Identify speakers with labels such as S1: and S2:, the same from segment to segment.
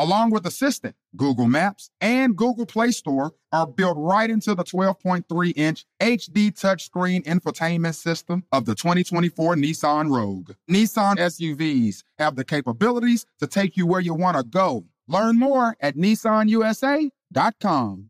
S1: along with Assistant, Google Maps, and Google Play Store are built right into the 12.3 inch HD touchscreen infotainment system of the 2024 Nissan Rogue. Nissan SUVs have the capabilities to take you where you want to go. Learn more at nissanusa.com.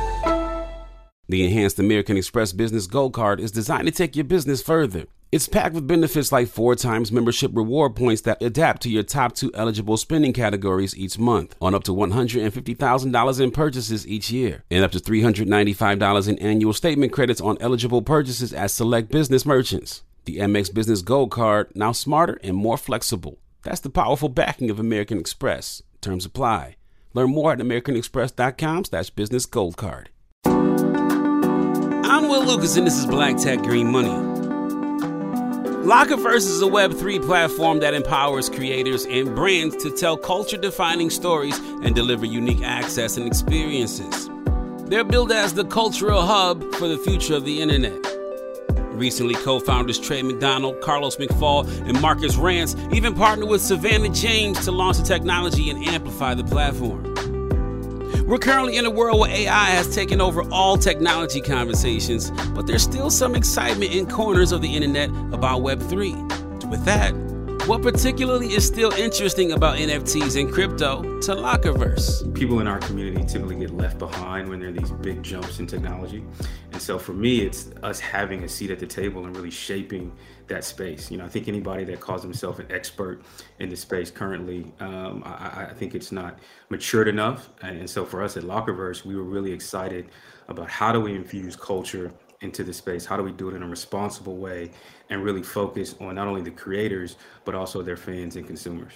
S2: The Enhanced American Express Business Gold Card is designed to take your business further. It's packed with benefits like four times membership reward points that adapt to your top two eligible spending categories each month, on up to $150,000 in purchases each year, and up to $395 in annual statement credits on eligible purchases at select business merchants. The Amex Business Gold Card, now smarter and more flexible. That's the powerful backing of American Express. Terms apply. Learn more at americanexpress.com slash business gold card. I'm Will Lucas, and this is Black Tech Green Money. Lockerverse is a Web3 platform that empowers creators and brands to tell culture defining stories and deliver unique access and experiences. They're billed as the cultural hub for the future of the internet. Recently, co founders Trey McDonald, Carlos McFall, and Marcus Rance even partnered with Savannah James to launch the technology and amplify the platform. We're currently in a world where AI has taken over all technology conversations, but there's still some excitement in corners of the internet about Web3. With that, what particularly is still interesting about NFTs and crypto to Lockerverse?
S3: People in our community typically get left behind when there are these big jumps in technology. And so for me, it's us having a seat at the table and really shaping that space. You know, I think anybody that calls himself an expert in the space currently, um, I, I, think it's not matured enough. And so for us at Lockerverse, we were really excited about how do we infuse culture into the space? How do we do it in a responsible way and really focus on not only the creators, but also their fans and consumers?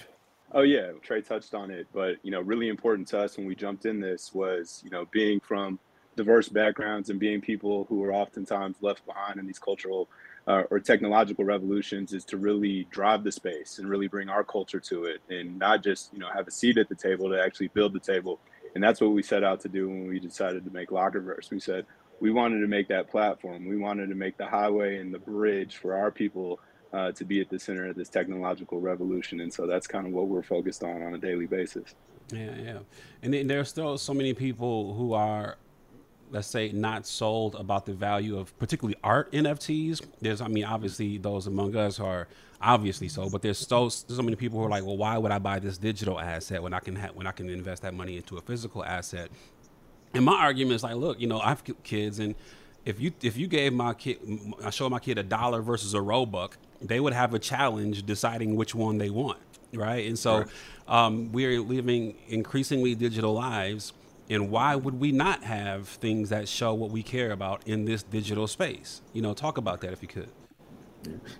S4: Oh yeah, Trey touched on it, but you know, really important to us when we jumped in this was, you know, being from diverse backgrounds and being people who are oftentimes left behind in these cultural uh, or technological revolutions is to really drive the space and really bring our culture to it and not just you know have a seat at the table to actually build the table and that's what we set out to do when we decided to make lockerverse we said we wanted to make that platform. We wanted to make the highway and the bridge for our people uh, to be at the center of this technological revolution. And so that's kind of what we're focused on on a daily basis.
S2: Yeah, yeah. And then there's still so many people who are, let's say, not sold about the value of particularly art NFTs. There's, I mean, obviously those among us are obviously so, but there's so so many people who are like, well, why would I buy this digital asset when I can ha- when I can invest that money into a physical asset? And my argument is like, look, you know, I have kids, and if you if you gave my kid, I show my kid a dollar versus a Robux, they would have a challenge deciding which one they want, right? And so, right. Um, we're living increasingly digital lives, and why would we not have things that show what we care about in this digital space? You know, talk about that if you could.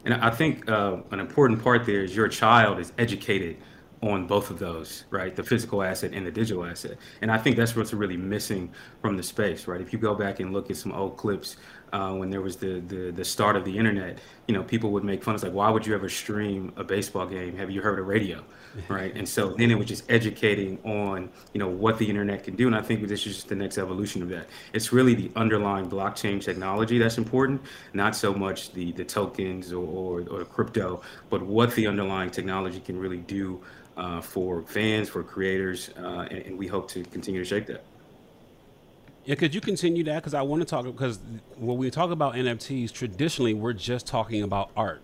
S3: And I think uh, an important part there is your child is educated on both of those, right? The physical asset and the digital asset. And I think that's what's really missing from the space, right? If you go back and look at some old clips uh, when there was the, the the start of the internet, you know, people would make fun. Of it's like, why would you ever stream a baseball game? Have you heard of radio, right? And so then it was just educating on, you know, what the internet can do. And I think this is just the next evolution of that. It's really the underlying blockchain technology that's important, not so much the the tokens or or, or crypto, but what the underlying technology can really do uh, for fans, for creators, uh, and, and we hope to continue to shape that.
S2: Yeah, could you continue that? Because I want to talk because when we talk about NFTs, traditionally we're just talking about art,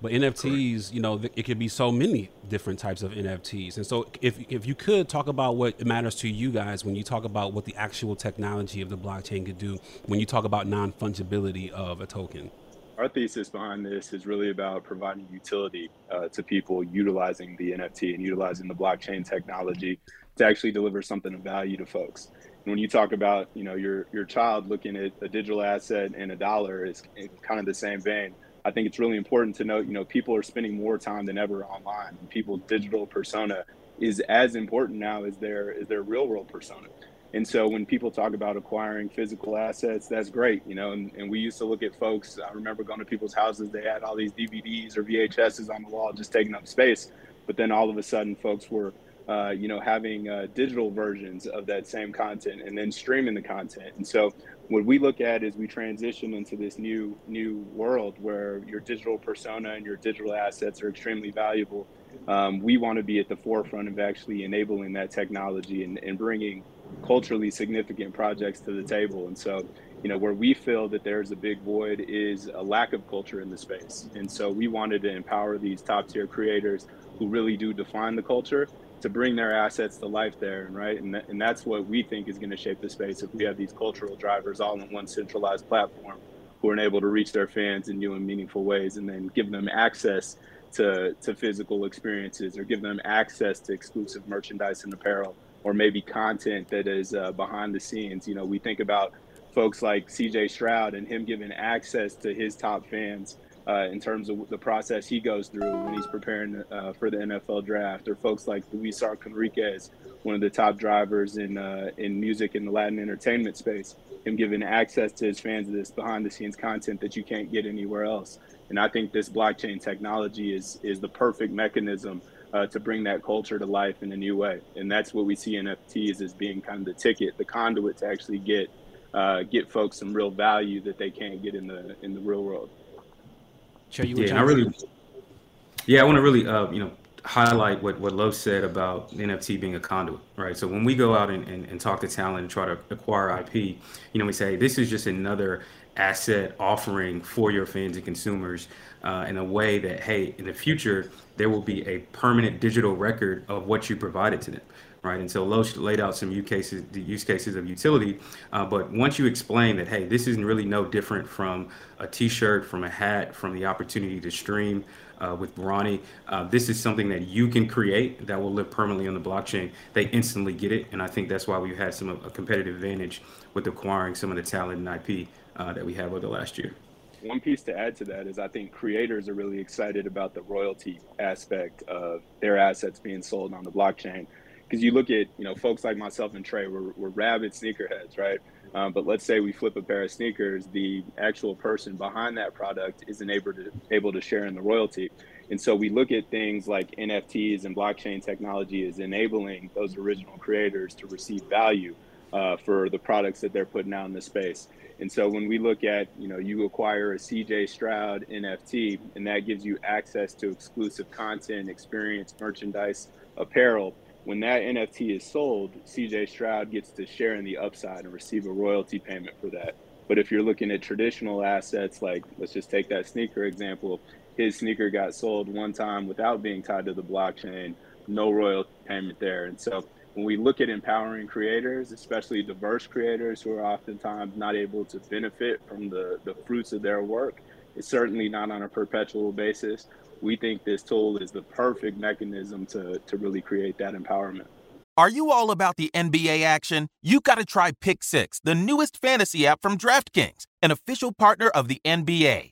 S2: but NFTs, Correct. you know, it could be so many different types of NFTs. And so, if if you could talk about what matters to you guys when you talk about what the actual technology of the blockchain could do, when you talk about non fungibility of a token.
S4: Our thesis behind this is really about providing utility uh, to people utilizing the NFT and utilizing the blockchain technology to actually deliver something of value to folks. And when you talk about you know your your child looking at a digital asset and a dollar is kind of the same vein i think it's really important to note you know people are spending more time than ever online. People's digital persona is as important now as their as their real world persona and so when people talk about acquiring physical assets that's great you know and, and we used to look at folks i remember going to people's houses they had all these dvds or vhs's on the wall just taking up space but then all of a sudden folks were uh, you know, having uh, digital versions of that same content and then streaming the content. And so, what we look at is we transition into this new new world where your digital persona and your digital assets are extremely valuable. Um, we want to be at the forefront of actually enabling that technology and, and bringing culturally significant projects to the table. And so, you know, where we feel that there's a big void is a lack of culture in the space. And so, we wanted to empower these top tier creators who really do define the culture to bring their assets to life there, And right? And, th- and that's what we think is going to shape the space if we have these cultural drivers all in one centralized platform who are able to reach their fans in new and meaningful ways and then give them access to, to physical experiences or give them access to exclusive merchandise and apparel or maybe content that is uh, behind the scenes. You know, we think about folks like CJ Stroud and him giving access to his top fans uh, in terms of the process he goes through when he's preparing uh, for the NFL draft, or folks like Luis Enriquez, one of the top drivers in uh, in music in the Latin entertainment space, him giving access to his fans of this behind the scenes content that you can't get anywhere else. And I think this blockchain technology is is the perfect mechanism uh, to bring that culture to life in a new way. And that's what we see NFTs as being kind of the ticket, the conduit to actually get uh, get folks some real value that they can't get in the in the real world.
S3: Sure, you yeah, I really, yeah, I want to really, uh, you know, highlight what what Lo said about NFT being a conduit, right? So when we go out and, and, and talk to talent and try to acquire IP, you know, we say this is just another asset offering for your fans and consumers uh, in a way that, hey, in the future, there will be a permanent digital record of what you provided to them right? And so Loesch laid out some use cases, the use cases of utility. Uh, but once you explain that, hey, this is really no different from a T-shirt, from a hat, from the opportunity to stream uh, with Bronny, uh, this is something that you can create that will live permanently on the blockchain. They instantly get it, and I think that's why we've had some a competitive advantage with acquiring some of the talent and IP uh, that we have over the last year
S4: one piece to add to that is I think creators are really excited about the royalty aspect of their assets being sold on the blockchain because you look at you know folks like myself and Trey, we're, we're rabid sneakerheads, right? Um, but let's say we flip a pair of sneakers, the actual person behind that product isn't able to able to share in the royalty. And so we look at things like NFTs and blockchain technology as enabling those original creators to receive value uh, for the products that they're putting out in the space. And so when we look at, you know, you acquire a CJ Stroud NFT, and that gives you access to exclusive content, experience, merchandise, apparel when that NFT is sold, CJ Stroud gets to share in the upside and receive a royalty payment for that. But if you're looking at traditional assets, like let's just take that sneaker example, his sneaker got sold one time without being tied to the blockchain, no royalty payment there. And so when we look at empowering creators, especially diverse creators who are oftentimes not able to benefit from the, the fruits of their work, it's certainly not on a perpetual basis we think this tool is the perfect mechanism to, to really create that empowerment.
S5: Are you all about the NBA action? You got to try Pick Six, the newest fantasy app from DraftKings, an official partner of the NBA.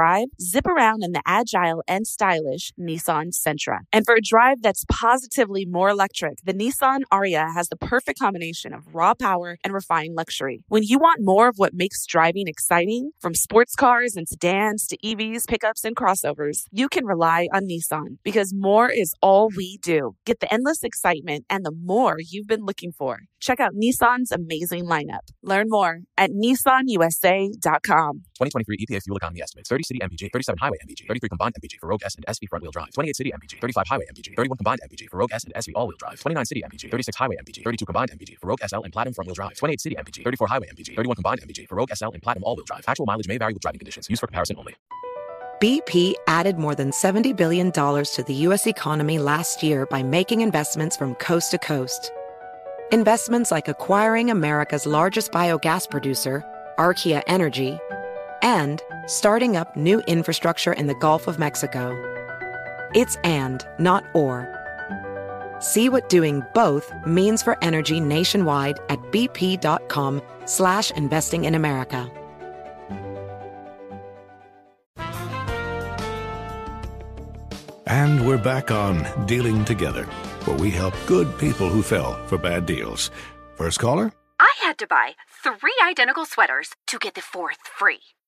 S6: Drive, zip around in the agile and stylish Nissan Sentra. And for a drive that's positively more electric, the Nissan Ariya has the perfect combination of raw power and refined luxury. When you want more of what makes driving exciting, from sports cars and sedans to EVs, pickups, and crossovers, you can rely on Nissan because more is all we do. Get the endless excitement and the more you've been looking for. Check out Nissan's amazing lineup. Learn more at nissanusa.com.
S7: 2023 EPA fuel economy estimates 30 city MPG, 37 highway MPG, 33 combined MPG for Rogue S and SV front wheel drive, 28 city MPG, 35 highway MPG, 31 combined MPG for Rogue S and SV all wheel drive, 29 city MPG, 36 highway MPG, 32 combined MPG for Rogue SL and Platinum front wheel drive, 28 city MPG, 34 highway MPG, 31 combined MPG for Rogue SL and Platinum all wheel drive. Actual mileage may vary with driving conditions. Used for comparison only.
S8: BP added more than $70 billion to the U.S. economy last year by making investments from coast to coast. Investments like acquiring America's largest biogas producer, Archaea Energy, and starting up new infrastructure in the Gulf of Mexico. It's and, not or. See what doing both means for energy nationwide at bp.com slash investing in America.
S9: And we're back on Dealing Together, where we help good people who fell for bad deals. First caller?
S10: I had to buy three identical sweaters to get the fourth free.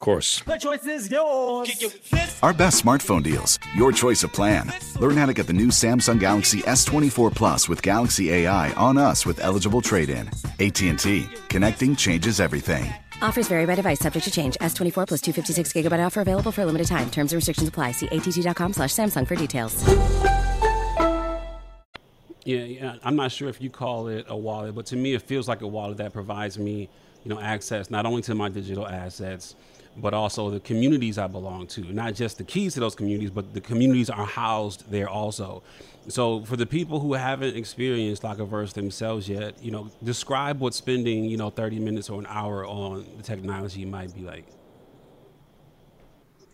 S9: Of course.
S11: The choice is yours.
S12: Our best smartphone deals. Your choice of plan. Learn how to get the new Samsung Galaxy S24 Plus with Galaxy AI on us with eligible trade-in. AT&T. Connecting changes everything.
S13: Offers vary by device, subject to change. S24 plus 256 gigabyte offer available for a limited time. Terms and restrictions apply. See att.com slash Samsung for details.
S2: Yeah, yeah, I'm not sure if you call it a wallet, but to me, it feels like a wallet that provides me, you know, access not only to my digital assets, but also the communities I belong to. Not just the keys to those communities, but the communities are housed there also. So for the people who haven't experienced Lockerverse themselves yet, you know, describe what spending, you know, 30 minutes or an hour on the technology might be like.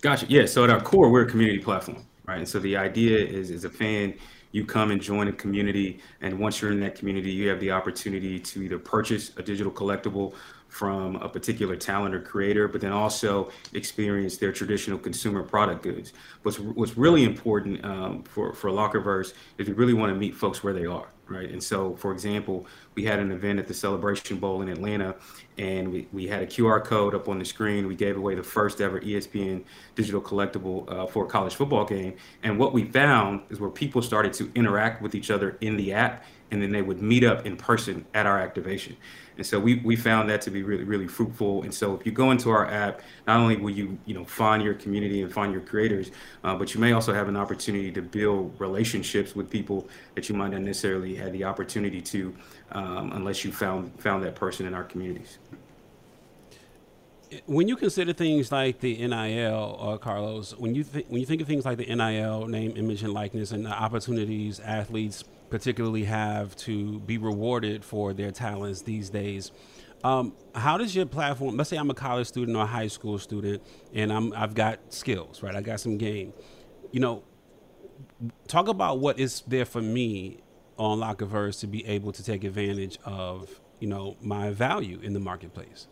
S3: Gotcha. Yeah. So at our core, we're a community platform, right? And so the idea is, as a fan, you come and join a community, and once you're in that community, you have the opportunity to either purchase a digital collectible from a particular talent or creator, but then also experience their traditional consumer product goods. What's what's really important um, for for Lockerverse is we really want to meet folks where they are, right? And so, for example, we had an event at the Celebration Bowl in Atlanta, and we, we had a QR code up on the screen. We gave away the first ever ESPN digital collectible uh, for a college football game. And what we found is where people started to interact with each other in the app, and then they would meet up in person at our activation. And so we, we found that to be really, really fruitful. And so if you go into our app, not only will you, you know, find your community and find your creators, uh, but you may also have an opportunity to build relationships with people that you might not necessarily have the opportunity to um, unless you found found that person in our communities.
S2: When you consider things like the NIL, uh, Carlos, when you th- when you think of things like the NIL, name, image, and likeness, and the opportunities athletes particularly have to be rewarded for their talents these days. Um, how does your platform? Let's say I'm a college student or a high school student, and I'm I've got skills, right? I got some game. You know, talk about what is there for me on Lockerverse to be able to take advantage of you know my value in the marketplace.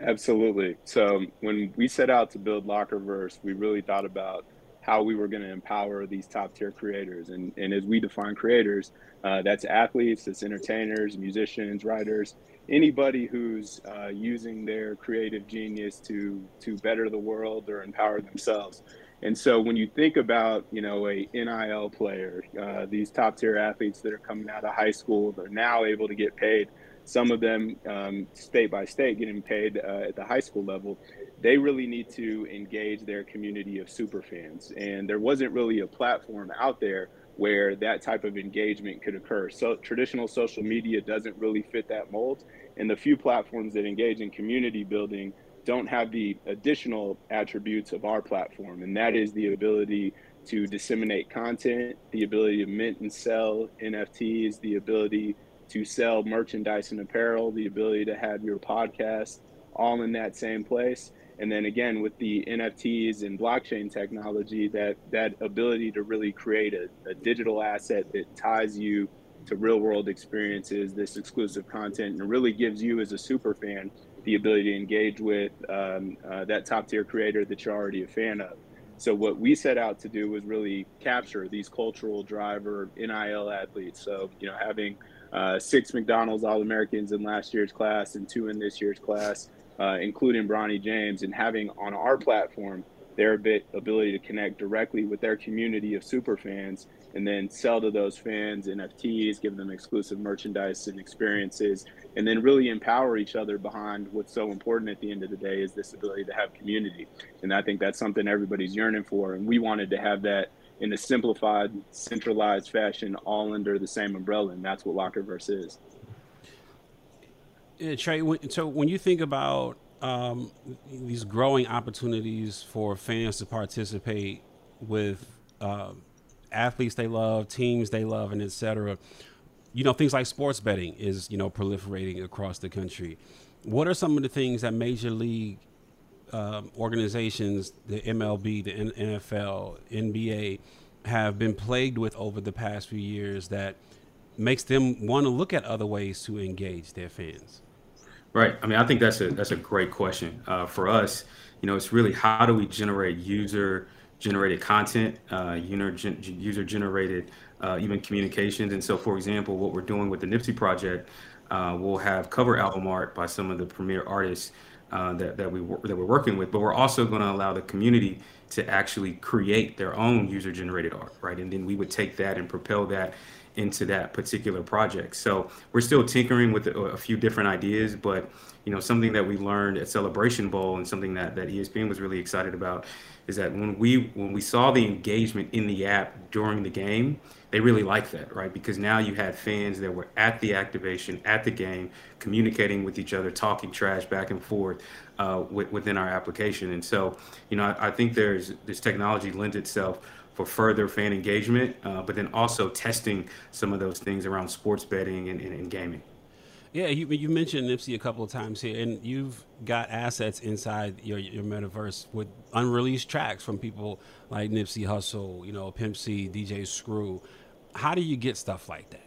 S4: Absolutely. So when we set out to build Lockerverse, we really thought about how we were going to empower these top tier creators. And, and as we define creators, uh, that's athletes, that's entertainers, musicians, writers, anybody who's uh, using their creative genius to to better the world or empower themselves. And so when you think about, you know, a NIL player, uh, these top tier athletes that are coming out of high school, they're now able to get paid. Some of them, um, state by state, getting paid uh, at the high school level they really need to engage their community of super fans. And there wasn't really a platform out there where that type of engagement could occur. So traditional social media doesn't really fit that mold. And the few platforms that engage in community building don't have the additional attributes of our platform. And that is the ability to disseminate content, the ability to mint and sell NFTs, the ability to sell merchandise and apparel, the ability to have your podcast all in that same place. And then again with the nfts and blockchain technology that that ability to really create a, a digital asset that ties you to real world experiences this exclusive content and really gives you as a super fan the ability to engage with um, uh, that top tier creator that you're already a fan of. So what we set out to do was really capture these cultural driver nil athletes. So you know having uh, six mcdonald's all-americans in last year's class and two in this year's class uh, including Bronny James, and having on our platform their ability to connect directly with their community of super fans and then sell to those fans NFTs, give them exclusive merchandise and experiences, and then really empower each other behind what's so important at the end of the day is this ability to have community. And I think that's something everybody's yearning for. And we wanted to have that in a simplified, centralized fashion, all under the same umbrella. And that's what Lockerverse is.
S2: Yeah, Trey, so when you think about um, these growing opportunities for fans to participate with uh, athletes they love, teams they love, and etc. You know, things like sports betting is you know proliferating across the country. What are some of the things that major league um, organizations, the MLB, the NFL, NBA, have been plagued with over the past few years that makes them want to look at other ways to engage their fans?
S3: Right. I mean, I think that's a that's a great question uh, for us. You know, it's really how do we generate user generated content, uh, user generated uh, even communications. And so, for example, what we're doing with the Nipsey project, uh, we'll have cover album art by some of the premier artists uh, that that we that we're working with, but we're also going to allow the community to actually create their own user generated art, right? And then we would take that and propel that into that particular project. So we're still tinkering with a, a few different ideas, but you know, something that we learned at Celebration Bowl and something that, that ESPN was really excited about is that when we when we saw the engagement in the app during the game, they really liked that, right? Because now you had fans that were at the activation, at the game, communicating with each other, talking trash back and forth uh, within our application. And so, you know, I, I, think there's this technology lends itself for further fan engagement, uh, but then also testing some of those things around sports betting and, and, and gaming.
S2: Yeah, you, you mentioned Nipsey a couple of times here, and you've got assets inside your your metaverse with unreleased tracks from people like Nipsey Hussle, you know, Pimp C, DJ Screw. How do you get stuff like that?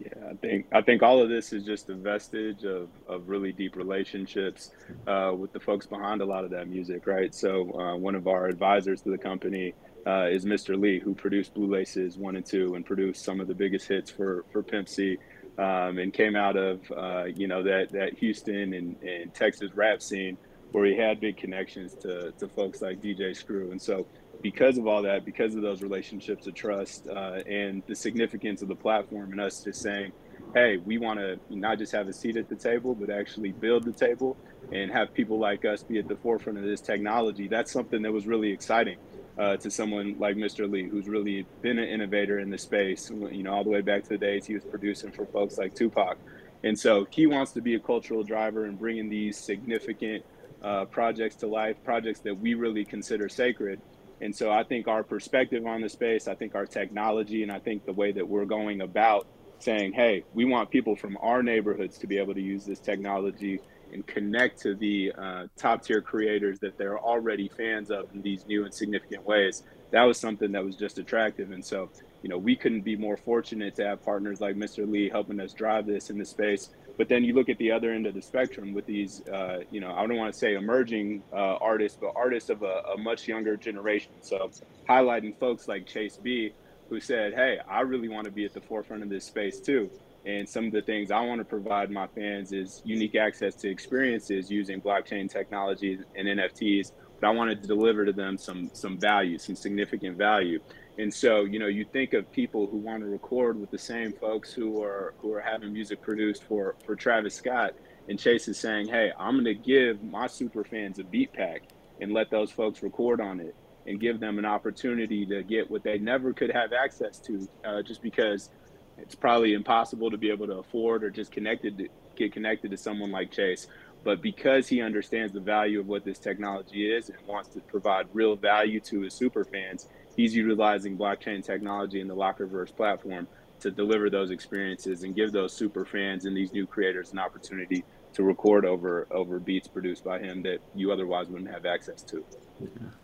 S4: Yeah, I think I think all of this is just a vestige of, of really deep relationships uh, with the folks behind a lot of that music, right? So uh, one of our advisors to the company uh, is Mr. Lee, who produced Blue Laces one and two and produced some of the biggest hits for for Pimp C um, and came out of uh, you know that that Houston and, and Texas rap scene where he had big connections to to folks like DJ Screw, and so because of all that, because of those relationships of trust uh, and the significance of the platform, and us just saying, hey, we want to not just have a seat at the table, but actually build the table and have people like us be at the forefront of this technology. That's something that was really exciting uh, to someone like Mr. Lee, who's really been an innovator in the space, you know, all the way back to the days he was producing for folks like Tupac. And so he wants to be a cultural driver and bringing these significant uh, projects to life, projects that we really consider sacred. And so I think our perspective on the space, I think our technology, and I think the way that we're going about saying, hey, we want people from our neighborhoods to be able to use this technology and connect to the uh, top tier creators that they're already fans of in these new and significant ways. That was something that was just attractive. And so, you know, we couldn't be more fortunate to have partners like Mr. Lee helping us drive this in the space. But then you look at the other end of the spectrum with these, uh, you know, I don't want to say emerging uh, artists, but artists of a, a much younger generation. So highlighting folks like Chase B, who said, hey, I really want to be at the forefront of this space too. And some of the things I want to provide my fans is unique access to experiences using blockchain technology and NFTs. But I wanted to deliver to them some some value, some significant value. And so, you know, you think of people who want to record with the same folks who are who are having music produced for for Travis Scott. And Chase is saying, "Hey, I'm going to give my super fans a beat pack and let those folks record on it." and give them an opportunity to get what they never could have access to uh, just because it's probably impossible to be able to afford or just connected to, get connected to someone like Chase. But because he understands the value of what this technology is and wants to provide real value to his super fans, he's utilizing blockchain technology and the Lockerverse platform to deliver those experiences and give those super fans and these new creators an opportunity to record over over beats produced by him that you otherwise wouldn't have access to.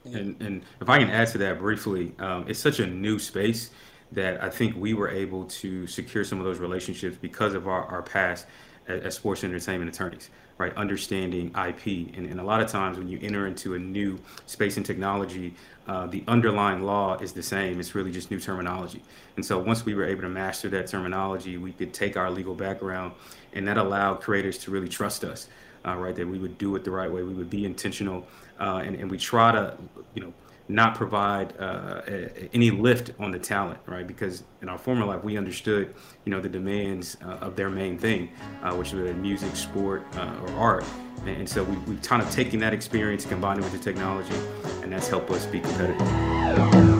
S3: And, and if I can add to that briefly, um, it's such a new space that I think we were able to secure some of those relationships because of our, our past as, as sports entertainment attorneys, right? Understanding IP. And, and, a lot of times when you enter into a new space and technology, uh, the underlying law is the same. It's really just new terminology. And so once we were able to master that terminology, we could take our legal background and that allowed creators to really trust us, uh, right? That we would do it the right way. We would be intentional. Uh, and, and we try to, you know, not provide uh, any lift on the talent, right? Because in our former life, we understood, you know, the demands uh, of their main thing, uh, which was music, sport, uh, or art. And, and so we, we've kind of taken that experience, combined it with the technology, and that's helped us be competitive.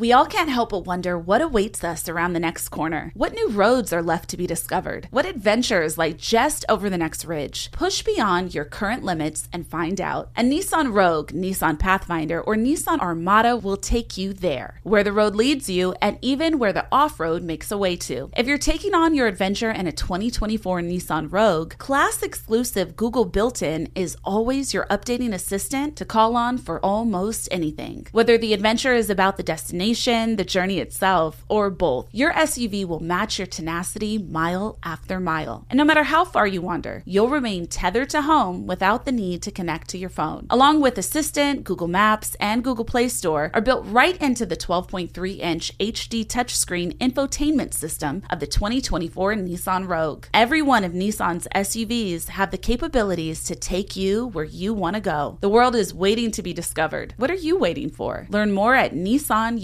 S11: We all can't help but wonder what awaits us around the next corner. What new roads are left to be discovered? What adventures lie just over the next ridge? Push beyond your current limits and find out. A Nissan Rogue, Nissan Pathfinder, or Nissan Armada will take you there, where the road leads you and even where the off road makes a way to. If you're taking on your adventure in a 2024 Nissan Rogue, class exclusive Google built in is always your updating assistant to call on for almost anything. Whether the adventure is about the destination, destination, the journey itself, or both, your SUV will match your tenacity mile after mile. And no matter how far you wander, you'll remain tethered to home without the need to connect to your phone. Along with Assistant, Google Maps, and Google Play Store are built right into the 12.3 inch HD touchscreen infotainment system of the 2024 Nissan Rogue. Every one of Nissan's SUVs have the capabilities to take you where you want to go. The world is waiting to be discovered. What are you waiting for? Learn more at Nissan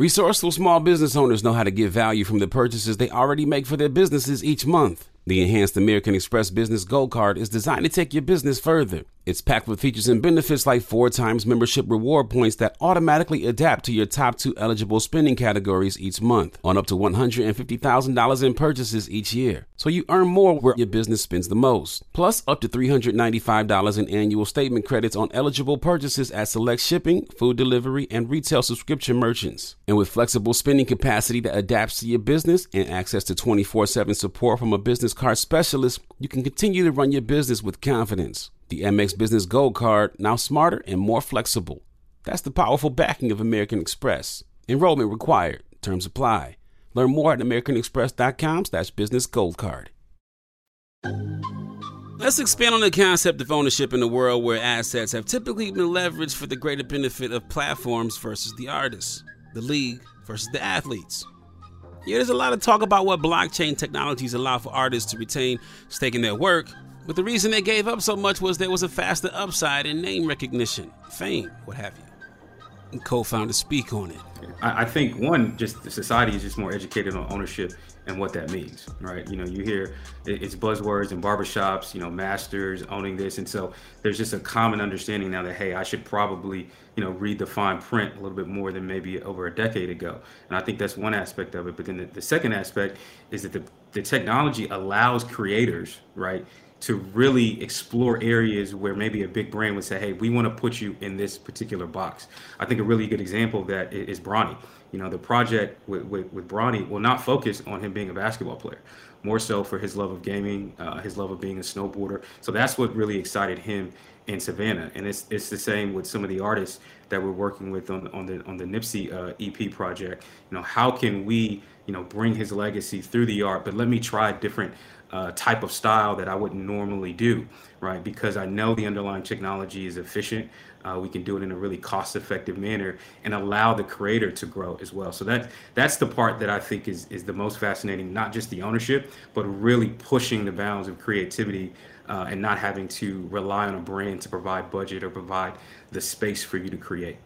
S2: Resourceful small business owners know how to get value from the purchases they already make for their businesses each month. The enhanced American Express Business Gold Card is designed to take your business further. It's packed with features and benefits like four times membership reward points that automatically adapt to your top two eligible spending categories each month on up to $150,000 in purchases each year. So you earn more where your business spends the most. Plus, up to $395 in annual statement credits on eligible purchases at select shipping, food delivery, and retail subscription merchants. And with flexible spending capacity that adapts to your business and access to 24 7 support from a business card specialist, you can continue to run your business with confidence. The Amex Business Gold Card, now smarter and more flexible. That's the powerful backing of American Express. Enrollment required. Terms apply. Learn more at americanexpress.com slash business gold card. Let's expand on the concept of ownership in a world where assets have typically been leveraged for the greater benefit of platforms versus the artists, the league versus the athletes. Yeah, there's a lot of talk about what blockchain technologies allow for artists to retain stake in their work, but the reason they gave up so much was there was a faster upside in name recognition, fame, what have you. And co-founders speak on it.
S3: I, I think one, just society is just more educated on ownership and what that means, right? You know, you hear it- it's buzzwords in barbershops, you know, masters owning this, and so there's just a common understanding now that hey, I should probably you know read the fine print a little bit more than maybe over a decade ago, and I think that's one aspect of it. But then the, the second aspect is that the the technology allows creators, right? To really explore areas where maybe a big brand would say, "Hey, we want to put you in this particular box." I think a really good example of that i- Bronny. You know, the project with, with, with Bronny will not focus on him being a basketball player. more so for his love of gaming, uh, his love of being a snowboarder. So that's what really excited him in Savannah. And it's it's the same with some of the artists that we're working with on on the on the Nipsey uh, EP project. You know, how can we you know bring his legacy through the art, but let me try different uh, type of style that I wouldn't normally do, right? Because I know the underlying technology is efficient. Uh, we can do it in a really cost-effective manner and allow the creator to grow as well. So that that's the part that I think is is the most fascinating. Not just the ownership, but really pushing the bounds of creativity uh, and not having to rely on a brand to provide budget or provide the space for you to create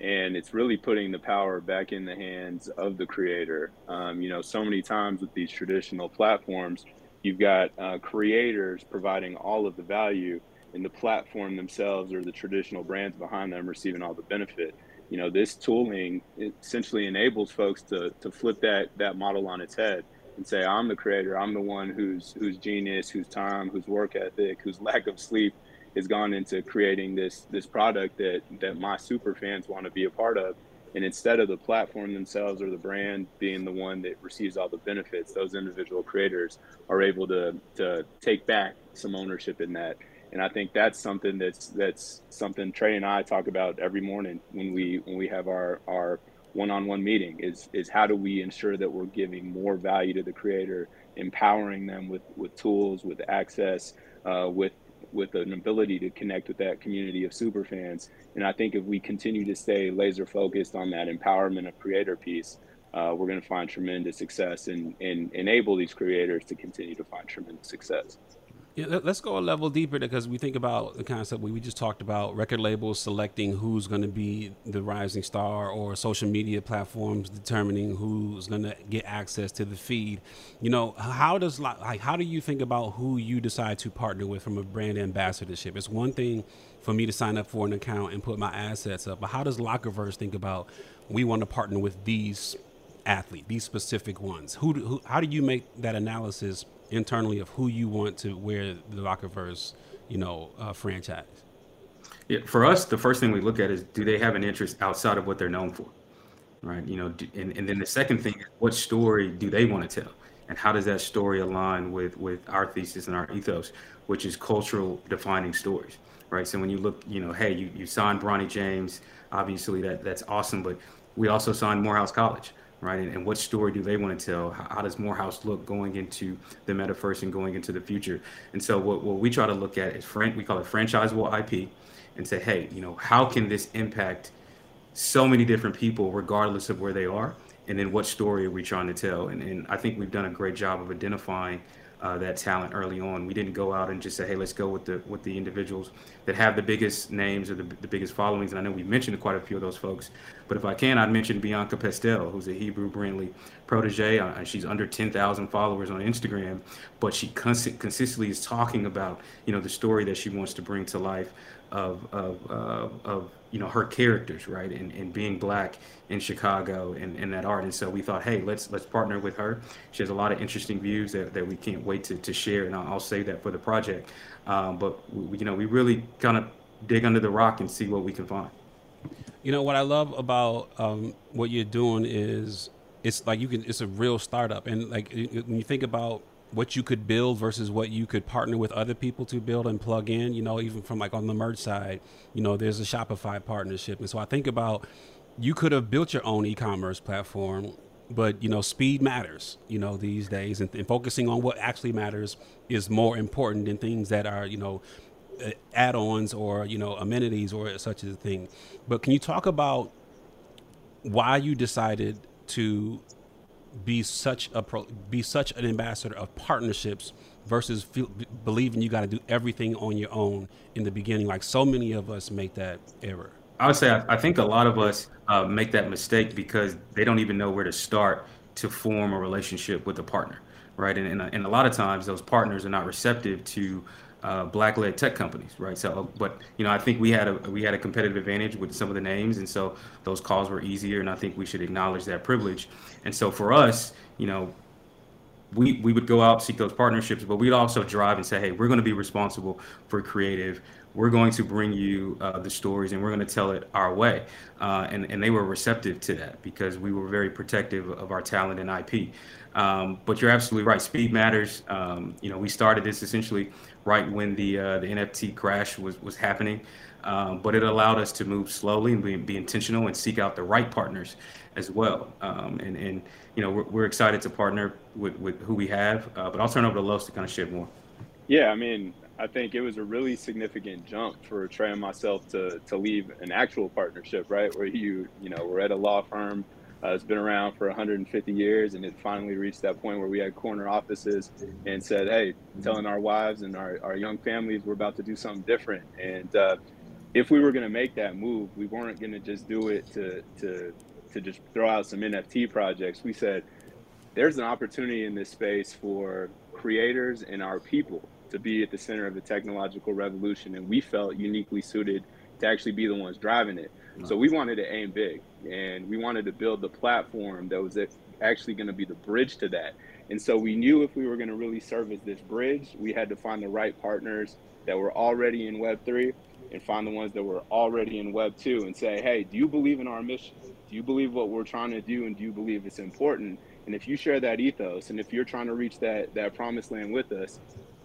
S4: and it's really putting the power back in the hands of the creator. Um, you know, so many times with these traditional platforms, you've got uh, creators providing all of the value, and the platform themselves or the traditional brands behind them receiving all the benefit. You know, this tooling essentially enables folks to to flip that that model on its head and say, I'm the creator, I'm the one whose whose genius, whose time, whose work ethic, whose lack of sleep has gone into creating this this product that that my super fans want to be a part of and instead of the platform themselves or the brand being the one that receives all the benefits those individual creators are able to to take back some ownership in that. And i think that's something that's that's something trey and i talk about every morning when we when we have our our one-on-one meeting is is how do we ensure that we're giving more value to the creator empowering them with with tools with access uh, with with an ability to connect with that community of super fans. And I think if we continue to stay laser focused on that empowerment of creator piece, uh, we're going to find tremendous success and, and enable these creators to continue to find tremendous success.
S2: Yeah, let's go a level deeper because we think about the concept we, we just talked about record labels selecting who's going to be the rising star or social media platforms determining who's going to get access to the feed. You know, how does like how do you think about who you decide to partner with from a brand ambassadorship? It's one thing for me to sign up for an account and put my assets up, but how does Lockerverse think about we want to partner with these athletes, these specific ones? Who, who how do you make that analysis? Internally of who you want to wear the Lockerverse, you know, uh, franchise?
S3: Yeah, for us, the first thing we look at is do they have an interest outside of what they're known for, right? You know, do, and, and then the second thing is what story do they want to tell, and how does that story align with with our thesis and our ethos, which is cultural defining stories, right? So when you look, you know, hey, you you signed Bronny James, obviously that that's awesome, but we also signed Morehouse College, right? And, and, what story do they want to tell? How, how, does Morehouse look going into the metaverse and going into the future? And so what, what we try to look at is fran- we call it franchisable IP and say, hey, you know, how can this impact so many different people regardless of where they are? And then what story are we trying to tell? And, and I think we've done a great job of identifying uh, that talent early on. We didn't go out and just say, "Hey, let's go with the with the individuals that have the biggest names or the, the biggest followings." And I know we mentioned quite a few of those folks, but if I can, I'd mention Bianca Pestel, who's a Hebru Brantley protege. Uh, she's under 10,000 followers on Instagram, but she cons- consistently is talking about you know the story that she wants to bring to life of of uh, of you know her characters, right, and, and being black in Chicago and, and that art. And so we thought, hey, let's let's partner with her. She has a lot of interesting views that, that we can't wait to, to share, and I'll, I'll save that for the project. Um, but we, you know, we really kind of dig under the rock and see what we can find.
S2: You know what I love about um, what you're doing is it's like you can it's a real startup, and like when you think about what you could build versus what you could partner with other people to build and plug in. You know, even from like on the merch side, you know, there's a Shopify partnership, and so I think about you could have built your own e-commerce platform but you know speed matters you know these days and, and, focusing on what actually matters is more important than things that are you know uh, add-ons or you know amenities or such a thing but can you talk about why you decided to be such a pro, be such an ambassador of partnerships versus feel, believing you got to do everything on your own in the beginning like so many of us make that error
S3: I would say I, I think a lot of us uh, make that mistake because they don't even know where to start to form a relationship with a partner, right? And, and, and a lot of times those partners are not receptive to uh, black-led tech companies, right? So, but you know, I think we had a we had a competitive advantage with some of the names, and so those calls were easier, and I think we should acknowledge that privilege. And so for us, you know, we we would go out seek those partnerships, but we'd also drive and say, hey, we're going to be responsible for creative. We're going to bring you uh, the stories, and we're going to tell it our way. Uh, and and they were receptive to that because we were very protective of our talent and IP. Um, but you're absolutely right. Speed matters. Um, you know, we started this essentially right when the uh, the NFT crash was was happening, um, but it allowed us to move slowly and be, be, intentional and seek out the right partners as well. Um, and and you know, we're, we're, excited to partner with with who we have. Uh, but I'll turn over to Los to kind of shed more.
S4: Yeah, I mean, I think it was a really significant jump for Trey and myself to to leave an actual partnership, right? Where you you know we're at a law firm uh, it's been around for 150 years, and it finally reached that point where we had corner offices and said, "Hey, telling our wives and our, our young families we're about to do something different." And uh, if we were going to make that move, we weren't going to just do it to to to just throw out some NFT projects. We said, "There's an opportunity in this space for creators and our people to be at the center of the technological revolution," and we felt uniquely suited to actually be the ones driving it. So we wanted to aim big and we wanted to build the platform that was actually going to be the bridge to that. And so we knew if we were going to really serve as this bridge, we had to find the right partners that were already in Web3 and find the ones that were already in Web2 and say, hey, do you believe in our mission? Do you believe what we're trying to do and do you believe it's important? And if you share that ethos and if you're trying to reach that, that promised land with us,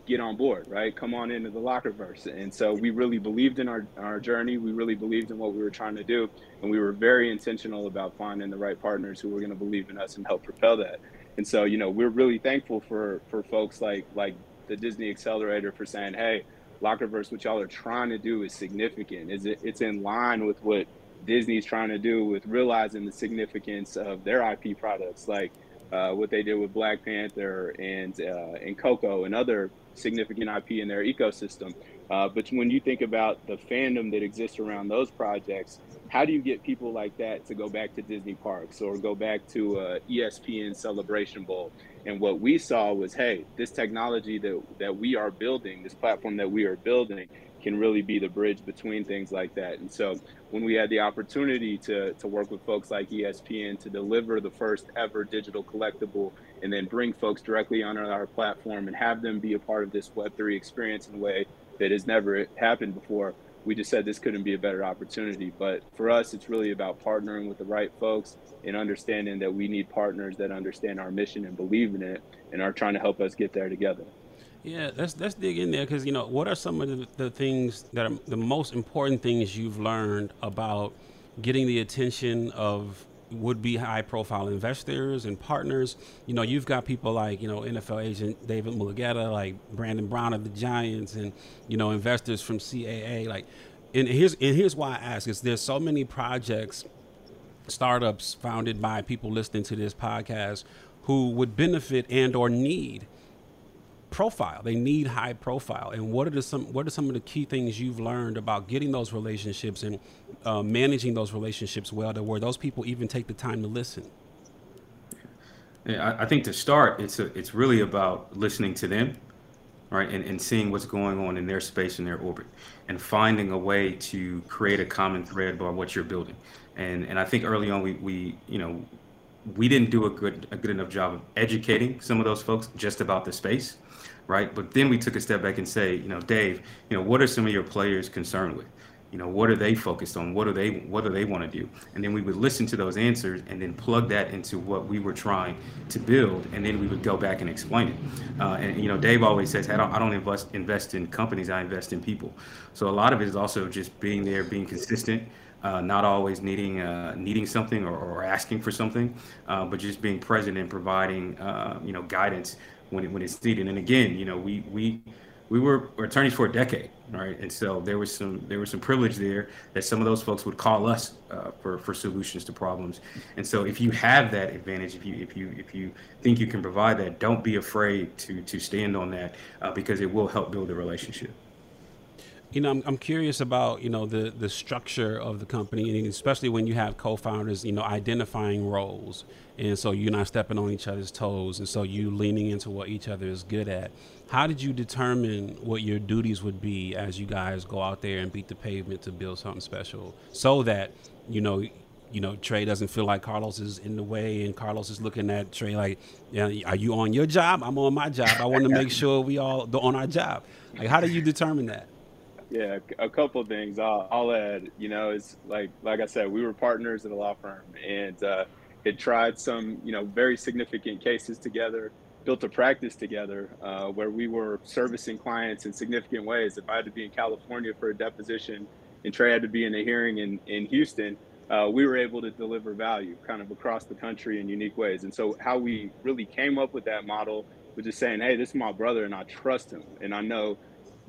S4: get on board, right? Come on into the Lockerverse. And so we really believed in our, our journey. We really believed in what we were trying to do. And we were very intentional about finding the right partners who were going to believe in us and help propel that. And so, you know, we're really thankful for, for folks like, like the Disney Accelerator for saying, hey, Lockerverse, what y'all are trying to do is significant. Is it, it's in line with what Disney's trying to do with realizing the significance of their IP products, like uh, what they did with Black Panther and uh, and Coco and other significant IP in their ecosystem. Uh, but when you think about the fandom that exists around those projects, how do you get people like that to go back to Disney parks or go back to uh, ESPN Celebration Bowl? And what we saw was, hey, this technology that that we are building, this platform that we are building, can really be the bridge between things like that. And so when we had the opportunity to, to work with folks like ESPN to deliver the first ever digital collectible and then bring folks directly onto our platform and have them be a part of this Web3 experience in a way that has never happened before, we just said this couldn't be a better opportunity. But for us, it's really about partnering with the right folks and understanding that we need partners that understand our mission and believe in it and are trying to help us get there together.
S2: Yeah, let's let's dig in there because you know what are some of the, the, things that are the most important things you've learned about getting the attention of would-be high-profile investors and partners. You know, you've got people like you know NFL agent David Mulugheta, like Brandon Brown of the Giants, and you know investors from CAA. Like, and here's and here's why I ask: is there's so many projects, startups founded by people listening to this podcast who would benefit and or need profile. They need high profile. And what are some what are some of the key things you've learned about getting those relationships and uh, managing those relationships well, to where those people even take the time to listen?
S3: I, I think to start, it's a, it's really about listening to them, right, and, and seeing what's going on in their space and their orbit, and finding a way to create a common thread about what you're building. And and I think early on we we you know we didn't do a good a good enough job of educating some of those folks just about the space right? But then we took a step back and say, you know, Dave, you know, what are some of your players concerned with? You know, what are they focused on? What do they what do they want to do? And then we would listen to those answers and then plug that into what we were trying to build, and then we would go back and explain it. Uh, and you know, Dave always says, I don't, I don't invest invest in companies, I invest in people. So a lot of it is also just being there, being consistent. Uh, not always needing uh, needing something or, or, asking for something, uh, but just being present and providing uh, you know guidance when it, when it's needed. And again, you know, we we we were attorneys for a decade, right? And so there was some there was some privilege there that some of those folks would call us uh, for for solutions to problems. And so if you have that advantage, if you if you if you think you can provide that, don't be afraid to to stand on that uh, because it will help build a relationship.
S2: You know, I'm, I'm curious about you know the the structure of the company, and especially when you have co-founders, you know, identifying roles and so you're not stepping on each other's toes and so you leaning into what each other is good at how did you determine what your duties would be as you guys go out there and beat the pavement to build something special so that you know you know, Trey doesn't feel like Carlos is in the way, and Carlos is looking at Trey like, yeah, are you on your job? I'm on my job. I want to make sure we all on our job. Like, how do you determine that?
S4: Yeah, a couple of things I'll, I'll add. You know, it's like like I said, we were partners at a law firm, and uh, had tried some you know very significant cases together, built a practice together uh, where we were servicing clients in significant ways. If I had to be in California for a deposition, and Trey had to be in a hearing in in Houston, uh, we were able to deliver value kind of across the country in unique ways. And so, how we really came up with that model was just saying, hey, this is my brother, and I trust him, and I know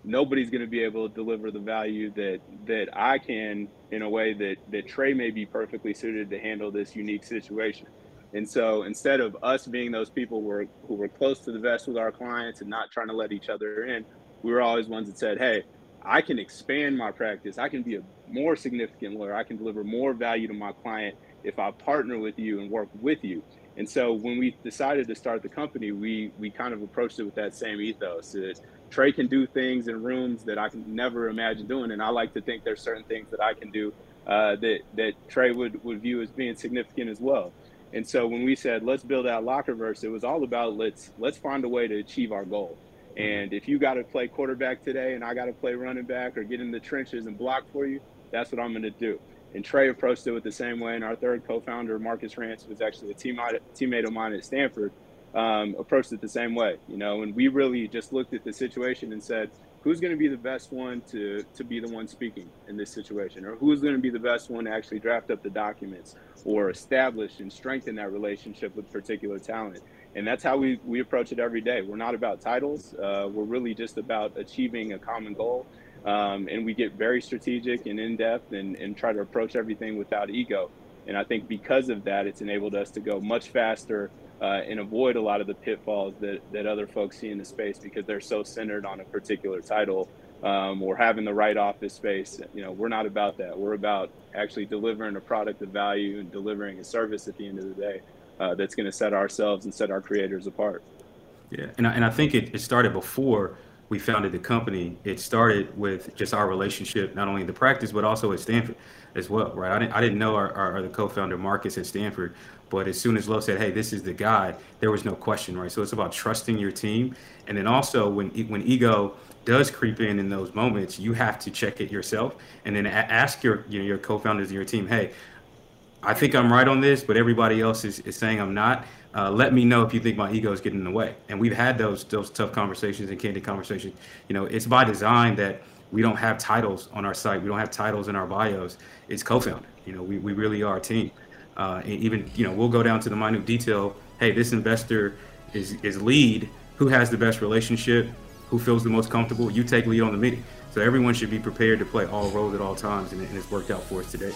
S4: nobody's going to be able to deliver the value that that I can in a way that that Trey may be perfectly suited to handle this unique situation. And so instead of us being those people who were, who were close to the vest with our clients and not trying to let each other in, we were always ones that said, hey, I can expand my practice. I can be a more significant lawyer. I can deliver more value to my client if I partner with you and work with you. And so when we decided to start the company, we we kind of approached it with that same ethos. Trey can do things in rooms that I can never imagine doing, and I like to think there's certain things that I can do uh, that that Trey would would view as being significant as well. And so when we said let's build out Lockerverse, it was all about let's let's find a way to achieve our goal. Mm-hmm. And if you got to play quarterback today, and I got to play running back or get in the trenches and block for you, that's what I'm going to do. And Trey approached it with the same way. And our third co-founder, Marcus Rance, was actually a teammate teammate of mine at Stanford um, approached it the same way, you know, and we really just looked at the situation and said, who's going to be the best one to, to be the one speaking in this situation, or who's going to be the best one to actually draft up the documents or establish and strengthen that relationship with particular talent. And that's how we, we approach it every day. We're not about titles. Uh, we're really just about achieving a common goal. Um, and we get very strategic and in depth and, and try to approach everything without ego. And I think because of that, it's enabled us to go much faster uh, and avoid a lot of the pitfalls that, that other folks see in the space because they're so centered on a particular title um, or having the right office space. You know, we're not about that. We're about actually delivering a product of value and delivering a service at the end of the day uh, that's going to set ourselves and set our creators apart.
S3: Yeah, and I, and I think it, it started before we founded the company. It started with just our relationship, not only in the practice, but also at Stanford as well, right? I didn't, I didn't know our, our, our co-founder Marcus at Stanford, but as soon as Lo said, "Hey, this is the guy," there was no question, right? So it's about trusting your team, and then also when when ego does creep in in those moments, you have to check it yourself, and then ask your you know your co-founders and your team, "Hey, I think I'm right on this, but everybody else is, is saying I'm not. Uh, let me know if you think my ego is getting in the way." And we've had those those tough conversations and candid conversations. You know, it's by design that we don't have titles on our site. We don't have titles in our bios. It's co-founder. You know, we, we really are a team. Uh, even you know, we'll go down to the minute detail. Hey, this investor is is lead. Who has the best relationship? Who feels the most comfortable? You take lead on the meeting. So everyone should be prepared to play all roles at all times, and, and it's worked out for us today.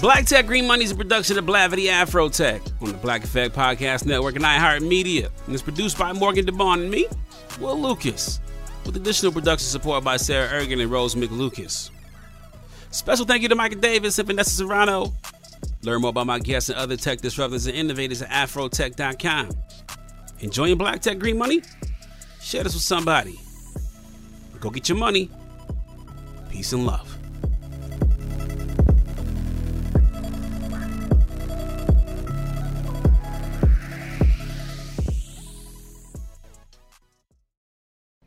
S2: Black Tech Green Money is a production of Blavity Afro Tech on the Black Effect Podcast Network and iHeartMedia. And it's produced by Morgan DeBaun and me, Will Lucas, with additional production support by Sarah Ergen and Rose McLucas. Special thank you to Micah Davis and Vanessa Serrano. Learn more about my guests and other tech disruptors and innovators at afrotech.com. Enjoying Black Tech Green Money? Share this with somebody. Go get your money. Peace and love.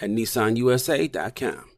S2: at nissanusa.com.